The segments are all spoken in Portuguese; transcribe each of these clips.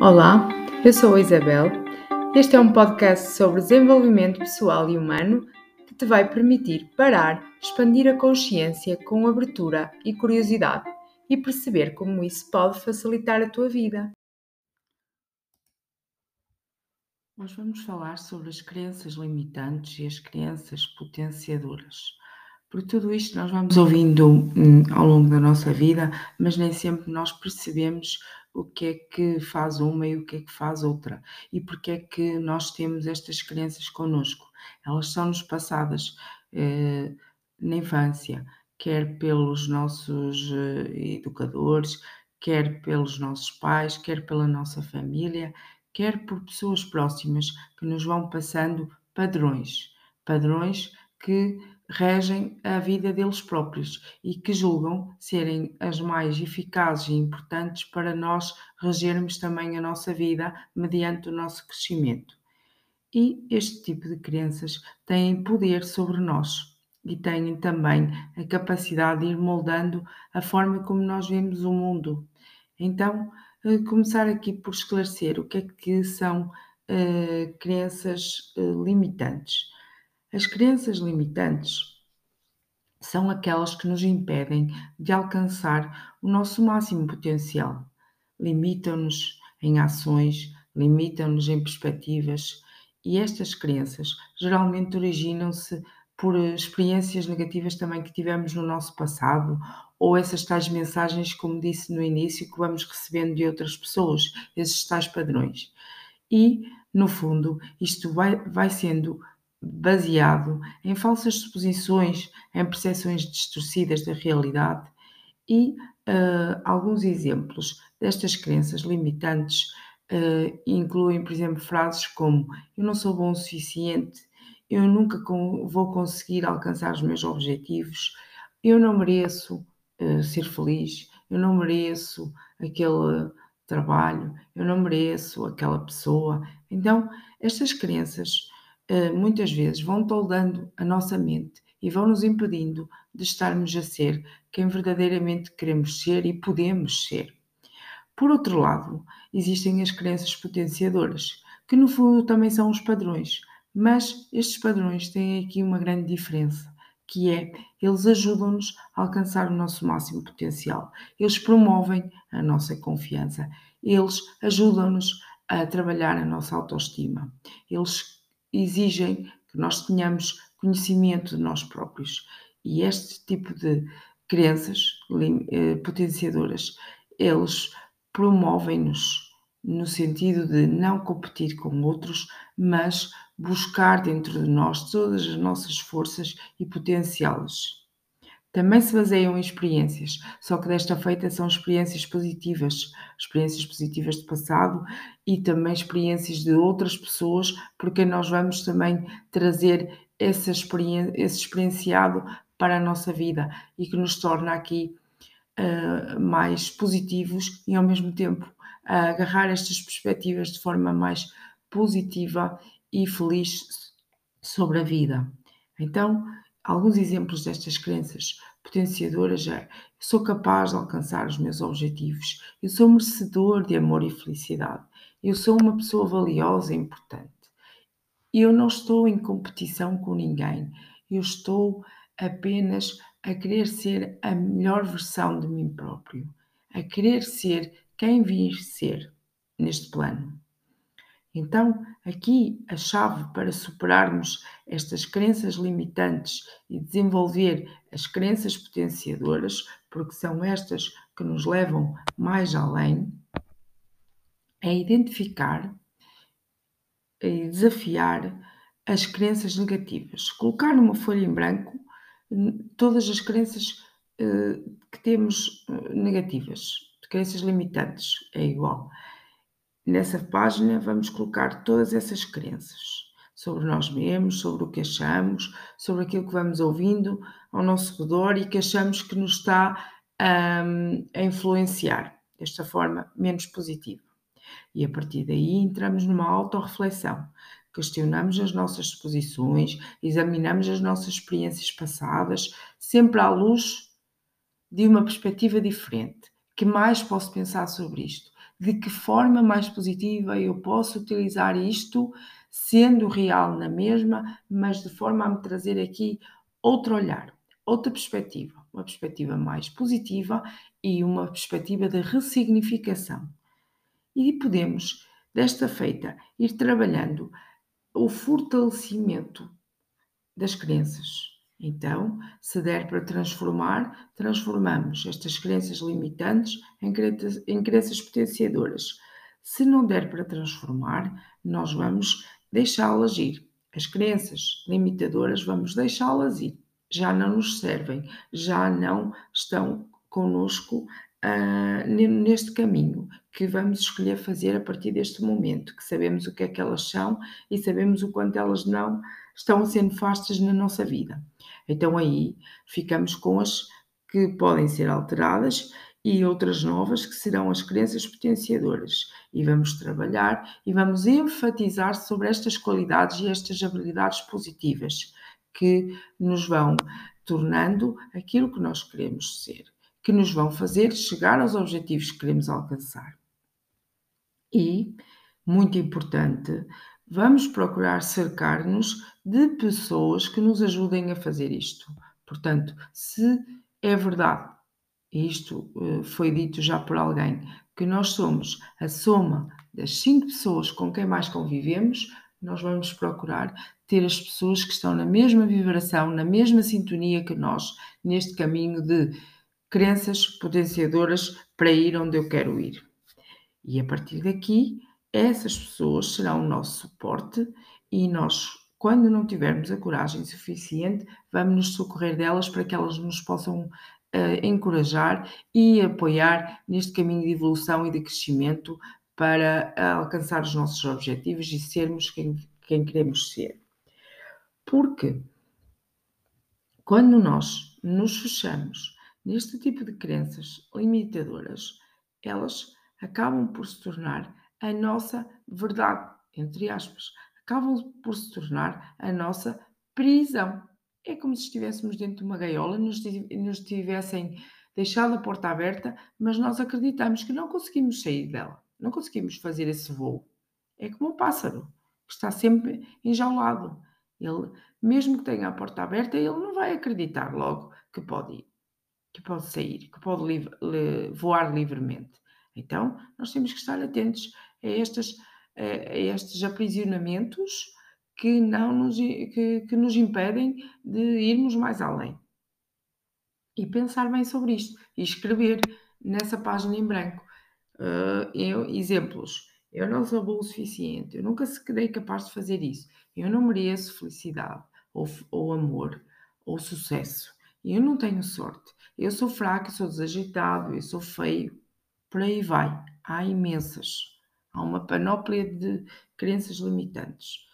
Olá, eu sou a Isabel. Este é um podcast sobre desenvolvimento pessoal e humano que te vai permitir parar, expandir a consciência com abertura e curiosidade e perceber como isso pode facilitar a tua vida. Hoje vamos falar sobre as crenças limitantes e as crenças potenciadoras. Por tudo isto nós vamos ouvindo hum, ao longo da nossa vida, mas nem sempre nós percebemos o que é que faz uma e o que é que faz outra e porque é que nós temos estas crenças connosco. Elas são-nos passadas eh, na infância, quer pelos nossos eh, educadores, quer pelos nossos pais, quer pela nossa família, quer por pessoas próximas que nos vão passando padrões, padrões que regem a vida deles próprios e que julgam serem as mais eficazes e importantes para nós regermos também a nossa vida mediante o nosso crescimento. E este tipo de crenças têm poder sobre nós e têm também a capacidade de ir moldando a forma como nós vemos o mundo. Então, eh, começar aqui por esclarecer o que é que são uh, crenças uh, limitantes. As crenças limitantes são aquelas que nos impedem de alcançar o nosso máximo potencial. Limitam-nos em ações, limitam-nos em perspectivas e estas crenças geralmente originam-se por experiências negativas também que tivemos no nosso passado ou essas tais mensagens, como disse no início, que vamos recebendo de outras pessoas, esses tais padrões. E, no fundo, isto vai, vai sendo baseado em falsas suposições, em percepções distorcidas da realidade e uh, alguns exemplos destas crenças limitantes uh, incluem, por exemplo, frases como eu não sou bom o suficiente, eu nunca vou conseguir alcançar os meus objetivos, eu não mereço uh, ser feliz, eu não mereço aquele trabalho, eu não mereço aquela pessoa. Então, estas crenças muitas vezes vão toldando a nossa mente e vão nos impedindo de estarmos a ser quem verdadeiramente queremos ser e podemos ser. Por outro lado, existem as crenças potenciadoras, que no fundo também são os padrões, mas estes padrões têm aqui uma grande diferença, que é eles ajudam-nos a alcançar o nosso máximo potencial, eles promovem a nossa confiança, eles ajudam-nos a trabalhar a nossa autoestima, eles exigem que nós tenhamos conhecimento de nós próprios. E este tipo de crenças eh, potenciadoras, eles promovem-nos no sentido de não competir com outros, mas buscar dentro de nós todas as nossas forças e potenciá-las. Também se baseiam em experiências, só que desta feita são experiências positivas, experiências positivas de passado e também experiências de outras pessoas, porque nós vamos também trazer essa esse experienciado para a nossa vida e que nos torna aqui uh, mais positivos e ao mesmo tempo agarrar estas perspectivas de forma mais positiva e feliz sobre a vida. Então, Alguns exemplos destas crenças potenciadoras é: sou capaz de alcançar os meus objetivos, eu sou merecedor de amor e felicidade, eu sou uma pessoa valiosa e importante. Eu não estou em competição com ninguém, eu estou apenas a querer ser a melhor versão de mim próprio, a querer ser quem vim ser neste plano. Então, aqui a chave para superarmos estas crenças limitantes e desenvolver as crenças potenciadoras, porque são estas que nos levam mais além, é identificar e desafiar as crenças negativas. Colocar numa folha em branco todas as crenças uh, que temos uh, negativas, crenças limitantes, é igual. Nessa página vamos colocar todas essas crenças sobre nós mesmos, sobre o que achamos, sobre aquilo que vamos ouvindo ao nosso redor e que achamos que nos está um, a influenciar desta forma menos positiva. E a partir daí entramos numa autorreflexão. Questionamos as nossas posições, examinamos as nossas experiências passadas, sempre à luz de uma perspectiva diferente. Que mais posso pensar sobre isto? De que forma mais positiva eu posso utilizar isto, sendo real na mesma, mas de forma a me trazer aqui outro olhar, outra perspectiva, uma perspectiva mais positiva e uma perspectiva de ressignificação. E podemos, desta feita, ir trabalhando o fortalecimento das crenças. Então, se der para transformar, transformamos estas crenças limitantes em crenças, em crenças potenciadoras. Se não der para transformar, nós vamos deixá-las ir. As crenças limitadoras vamos deixá-las ir. Já não nos servem, já não estão conosco uh, neste caminho que vamos escolher fazer a partir deste momento, que sabemos o que é que elas são e sabemos o quanto elas não estão a ser nefastas na nossa vida. Então aí ficamos com as que podem ser alteradas e outras novas que serão as crenças potenciadoras. E vamos trabalhar e vamos enfatizar sobre estas qualidades e estas habilidades positivas que nos vão tornando aquilo que nós queremos ser, que nos vão fazer chegar aos objetivos que queremos alcançar. E, muito importante, vamos procurar cercar-nos de pessoas que nos ajudem a fazer isto. Portanto, se é verdade, isto uh, foi dito já por alguém, que nós somos a soma das cinco pessoas com quem mais convivemos, nós vamos procurar ter as pessoas que estão na mesma vibração, na mesma sintonia que nós, neste caminho de crenças potenciadoras para ir onde eu quero ir. E a partir daqui, essas pessoas serão o nosso suporte e nós, quando não tivermos a coragem suficiente, vamos nos socorrer delas para que elas nos possam uh, encorajar e apoiar neste caminho de evolução e de crescimento para uh, alcançar os nossos objetivos e sermos quem, quem queremos ser. Porque quando nós nos fechamos neste tipo de crenças limitadoras, elas acabam por se tornar a nossa verdade, entre aspas, acabam por se tornar a nossa prisão. É como se estivéssemos dentro de uma gaiola, nos, tivessem deixado a porta aberta, mas nós acreditamos que não conseguimos sair dela, não conseguimos fazer esse voo. É como um pássaro que está sempre enjaulado. Ele, mesmo que tenha a porta aberta, ele não vai acreditar logo que pode ir, que pode sair, que pode li voar livremente. Então, nós temos que estar atentos a, a estes aprisionamentos que, não nos, que, que nos impedem de irmos mais além. E pensar bem sobre isto e escrever nessa página em branco. Uh, eu, exemplos. Eu não sou bom o suficiente. Eu nunca serei capaz de fazer isso. Eu não mereço felicidade, ou, ou amor, ou sucesso. Eu não tenho sorte. Eu sou fraco, eu sou desajeitado, eu sou feio. Por aí vai. Há imensas. Há uma panóplia de crenças limitantes.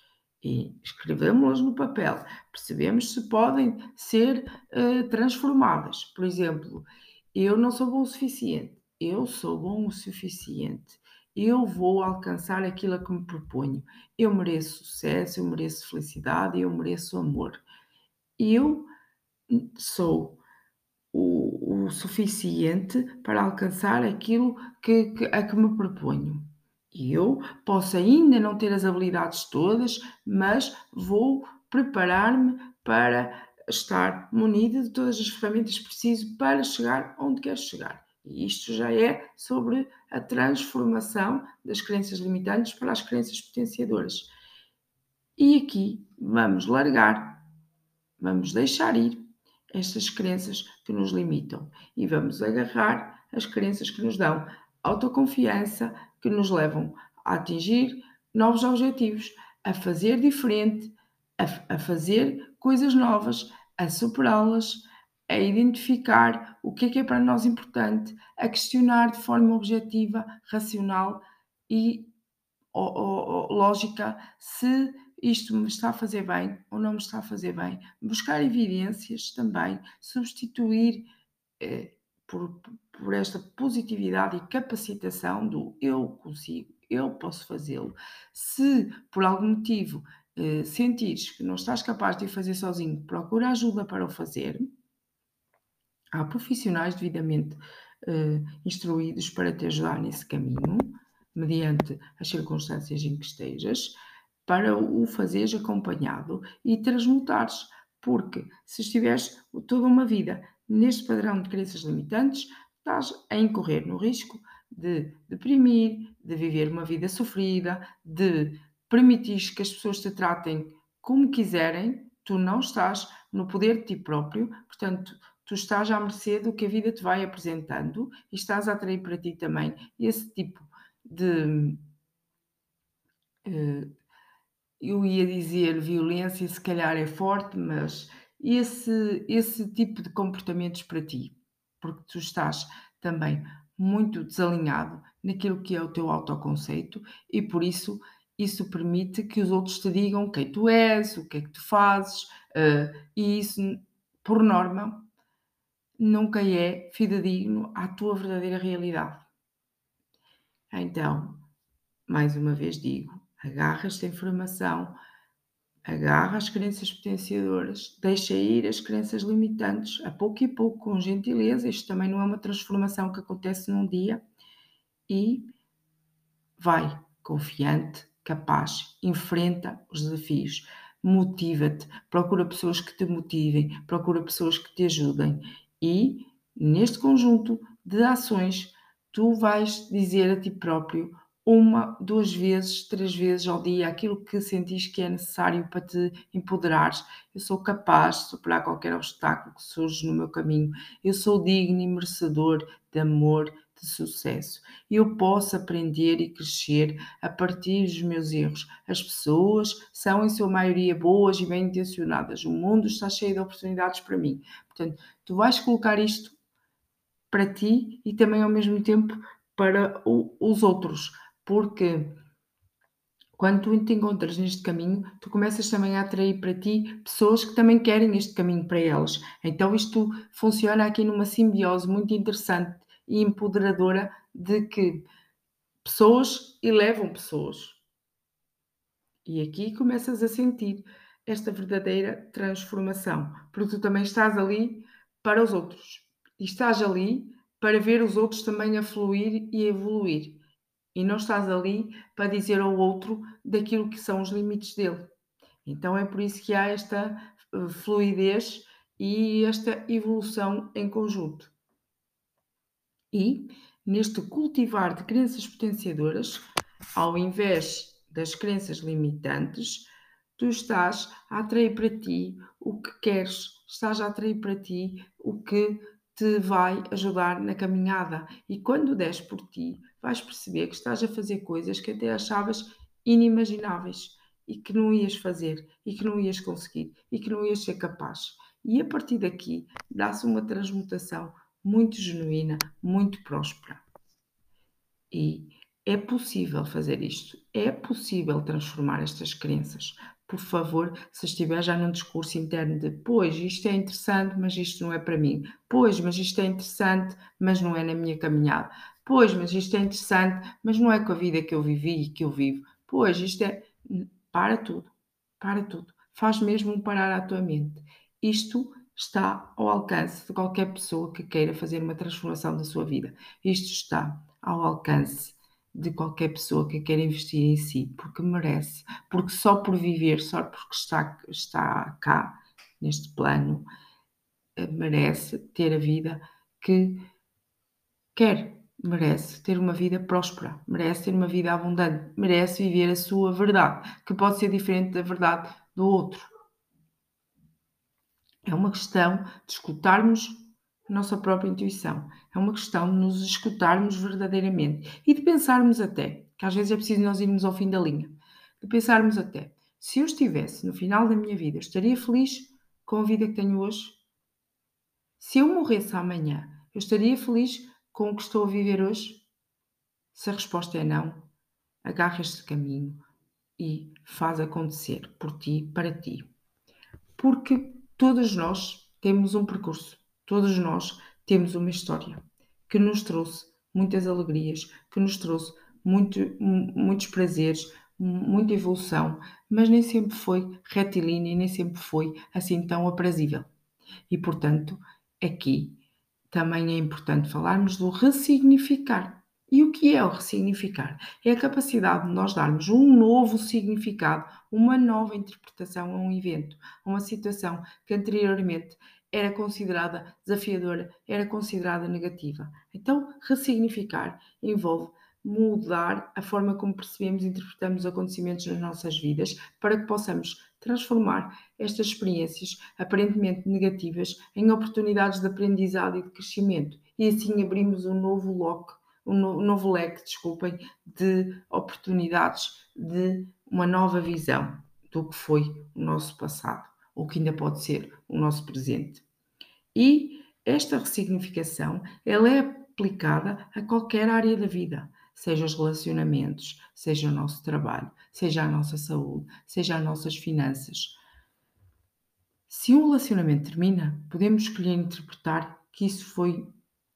E escrevemos-las no papel. Percebemos se podem ser uh, transformadas. Por exemplo, eu não sou bom o suficiente. Eu sou bom o suficiente. Eu vou alcançar aquilo a que me proponho. Eu mereço sucesso, eu mereço felicidade, eu mereço amor. Eu sou o, o suficiente para alcançar aquilo que, que, a que me proponho. Eu posso ainda não ter as habilidades todas, mas vou preparar-me para estar munido de todas as ferramentas que preciso para chegar onde quero chegar. E isto já é sobre a transformação das crenças limitantes para as crenças potenciadoras. E aqui vamos largar, vamos deixar ir estas crenças que nos limitam e vamos agarrar as crenças que nos dão autoconfiança, que nos levam a atingir novos objetivos, a fazer diferente, a, a fazer coisas novas, a superá-las, a identificar o que é que é para nós importante, a questionar de forma objetiva, racional e lógica se isto me está a fazer bem ou não me está a fazer bem. Buscar evidências também, substituir eh, por, por esta positividade e capacitação do eu consigo, eu posso fazê-lo. Se por algum motivo eh, sentires que não estás capaz de fazer sozinho, procura ajuda para o fazer. Há profissionais devidamente eh, instruídos para te ajudar nesse caminho mediante as circunstâncias em que estejas, para o fazeres acompanhado e transmutares. Porque se estiveres toda uma vida neste padrão de crenças limitantes, estás a incorrer no risco de deprimir, de viver uma vida sofrida, de permitir que as pessoas te tratem como quiserem, tu não estás no poder de ti próprio, portanto, tu estás à mercê do que a vida te vai apresentando e estás a atrair para ti também esse tipo de. Uh, eu ia dizer violência, se calhar é forte, mas esse, esse tipo de comportamentos para ti, porque tu estás também muito desalinhado naquilo que é o teu autoconceito e por isso isso permite que os outros te digam quem tu és, o que é que tu fazes, uh, e isso, por norma, nunca é fidedigno à tua verdadeira realidade. Então, mais uma vez digo, agarra esta informação, agarra as crenças potenciadoras, deixa ir as crenças limitantes, a pouco e pouco, com gentileza. Isto também não é uma transformação que acontece num dia. E vai confiante, capaz, enfrenta os desafios, motiva-te, procura pessoas que te motivem, procura pessoas que te ajudem. E neste conjunto de ações, tu vais dizer a ti próprio uma, duas vezes, três vezes ao dia aquilo que sentis que é necessário para te empoderares. Eu sou capaz de superar qualquer obstáculo que surge no meu caminho. Eu sou digno e merecedor de amor, de sucesso. Eu posso aprender e crescer a partir dos meus erros. As pessoas são, em sua maioria, boas e bem intencionadas. O mundo está cheio de oportunidades para mim. Portanto, tu vais colocar isto para ti e também ao mesmo tempo para o, os outros porque quando tu te encontras neste caminho, tu começas também a atrair para ti pessoas que também querem este caminho para elas. Então isto funciona aqui numa simbiose muito interessante e empoderadora de que pessoas elevam pessoas. E aqui começas a sentir esta verdadeira transformação, porque tu também estás ali para os outros. E estás ali para ver os outros também a fluir e evoluir e não estás ali para dizer ao outro daquilo que são os limites dele. Então é por isso que há esta eh, fluidez e esta evolução em conjunto. E neste cultivar de crenças potenciadoras, ao invés das crenças limitantes, tu estás a atrair para ti o que queres, estás a atrair para ti o que te vai ajudar na caminhada. E quando des por ti, vais perceber que estás a fazer coisas que até achavas inimagináveis e que não ias fazer, e que não ias conseguir, e que não ias ser capaz. E a partir daqui dá-se uma transmutação muito genuína, muito próspera. E é possível fazer isto, é possível transformar estas crenças, por favor, se estiver já num discurso interno de pois, isto é interessante, mas isto não é para mim. Pois, mas isto é interessante, mas não é na minha caminhada. Pois, mas isto é interessante, mas não é com a vida que eu vivi e que eu vivo. Pois, isto é. Para tudo, para tudo. Faz mesmo parar a tua mente. Isto está ao alcance de qualquer pessoa que queira fazer uma transformação da sua vida. Isto está ao alcance de qualquer pessoa que queira investir em si, porque merece, porque só por viver, só porque está, está cá, neste plano, eh, merece ter a vida que quer, merece ter uma vida próspera, merece ter uma vida abundante, merece viver a sua verdade, que pode ser diferente da verdade do outro. É uma questão de escutarmos nossa própria intuição. É uma questão de nos escutarmos verdadeiramente e de pensarmos até, que às vezes é preciso nós irmos ao fim da linha, de pensarmos até, se eu estivesse no final da minha vida, estaria feliz com a vida que tenho hoje? Se eu morresse amanhã, eu estaria feliz com o que estou a viver hoje? Se a resposta é não, agarra este caminho e faz acontecer por ti, para ti. Porque todos nós temos um percurso Todos nós temos uma história que nos trouxe muitas alegrias, que nos trouxe muito, muitos prazeres, muita evolução, mas nem sempre foi retilínea nem sempre foi assim tão aprazível. E portanto, aqui também é importante falarmos do ressignificar E o que é o ressignificar? É a capacidade de nós darmos um novo significado, uma nova interpretação a um evento, a uma situação que anteriormente era considerada desafiadora, era considerada negativa. Então, ressignificar envolve mudar a forma como percebemos e interpretamos acontecimentos nas nossas vidas para que possamos transformar estas experiências aparentemente negativas em oportunidades de aprendizado e de crescimento e assim abrimos um novo loco, um, no, um novo leque, desculpem, de oportunidades de uma nova visão do que foi o nosso passado ou que ainda pode ser o nosso presente. E esta ressignificação ela é aplicada a qualquer área da vida seja os relacionamentos, seja o nosso trabalho, seja a nossa saúde, seja as nossas finanças. Se um relacionamento termina, podemos escolher interpretar que isso foi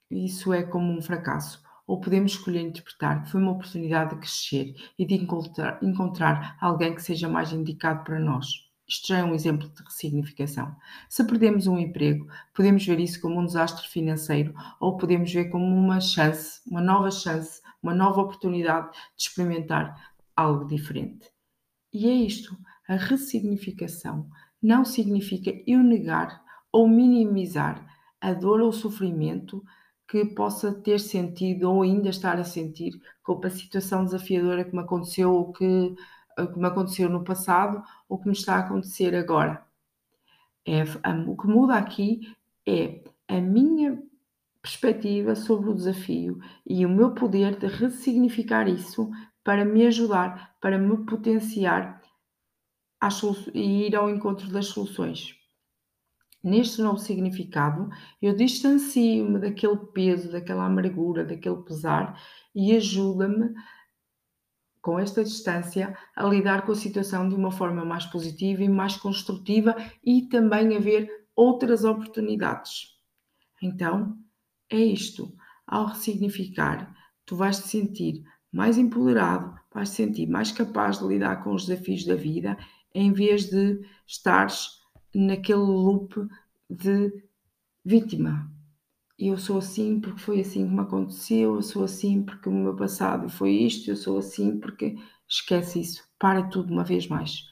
isso é como um fracasso, ou podemos escolher interpretar que foi uma oportunidade de crescer e de encontrar, encontrar alguém que seja mais indicado para nós. Isto já é um exemplo de ressignificação. Se perdemos um emprego, podemos ver isso como um desastre financeiro ou podemos ver como uma chance, uma nova chance, uma nova oportunidade de experimentar algo diferente. E é isto. A ressignificação não significa eu negar ou minimizar a dor ou sofrimento que possa ter sentido ou ainda estar a sentir com a situação desafiadora que me aconteceu ou que que me aconteceu no passado ou que me está a acontecer agora. É, o que muda aqui é a minha perspectiva sobre o desafio e o meu poder de ressignificar isso para me ajudar, para me potenciar e ir ao encontro das soluções. Neste novo significado, eu distancio-me daquele peso, daquela amargura, daquele pesar e ajuda-me com esta distância, a lidar com a situação de uma forma mais positiva e mais construtiva e também a ver outras oportunidades. Então, é isto. Ao ressignificar, tu vais te sentir mais empoderado, vais te sentir mais capaz de lidar com os desafios da vida, em vez de estares naquele loop de vítima, eu sou assim porque foi assim que me aconteceu, eu sou assim porque o meu passado foi isto, eu sou assim porque. Esquece isso, para tudo uma vez mais.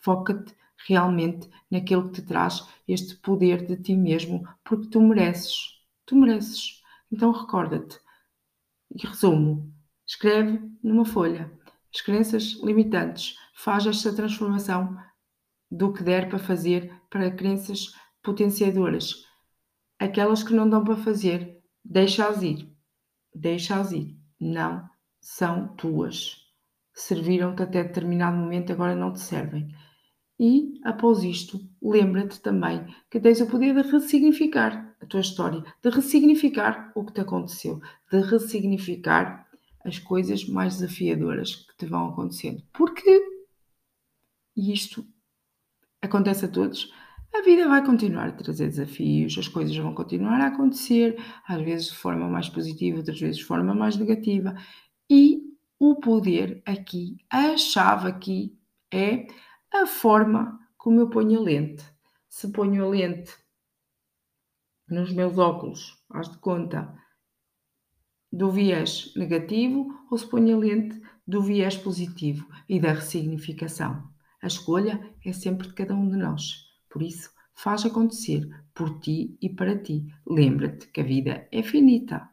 Foca-te realmente naquilo que te traz este poder de ti mesmo, porque tu mereces. Tu mereces. Então recorda-te. E resumo: escreve numa folha as crenças limitantes, faz esta transformação do que der para fazer para crenças potenciadoras Aquelas que não dão para fazer, deixa-as ir. Deixa-as ir. Não são tuas. Serviram-te até determinado momento, agora não te servem. E, após isto, lembra-te também que tens o poder de ressignificar a tua história, de ressignificar o que te aconteceu, de ressignificar as coisas mais desafiadoras que te vão acontecendo. Porque, isto acontece a todos, a vida vai continuar a trazer desafios, as coisas vão continuar a acontecer, às vezes de forma mais positiva, outras vezes de forma mais negativa. E o poder aqui, a chave aqui é a forma como eu ponho a lente. Se ponho a lente nos meus óculos, hás de conta, do viés negativo ou se ponho a lente do viés positivo e da ressignificação. A escolha é sempre de cada um de nós. Por isso, faz acontecer por ti e para ti. Lembra-te que a vida é finita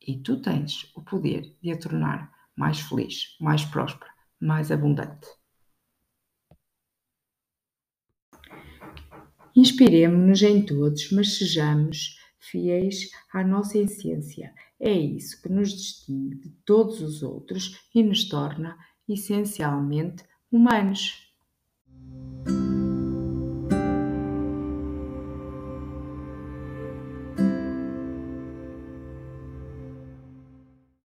e tu tens o poder de a tornar mais feliz, mais próspera, mais abundante. Inspiremos-nos em todos, mas sejamos fiéis à nossa essência. É isso que nos distingue de todos os outros e nos torna essencialmente humanos.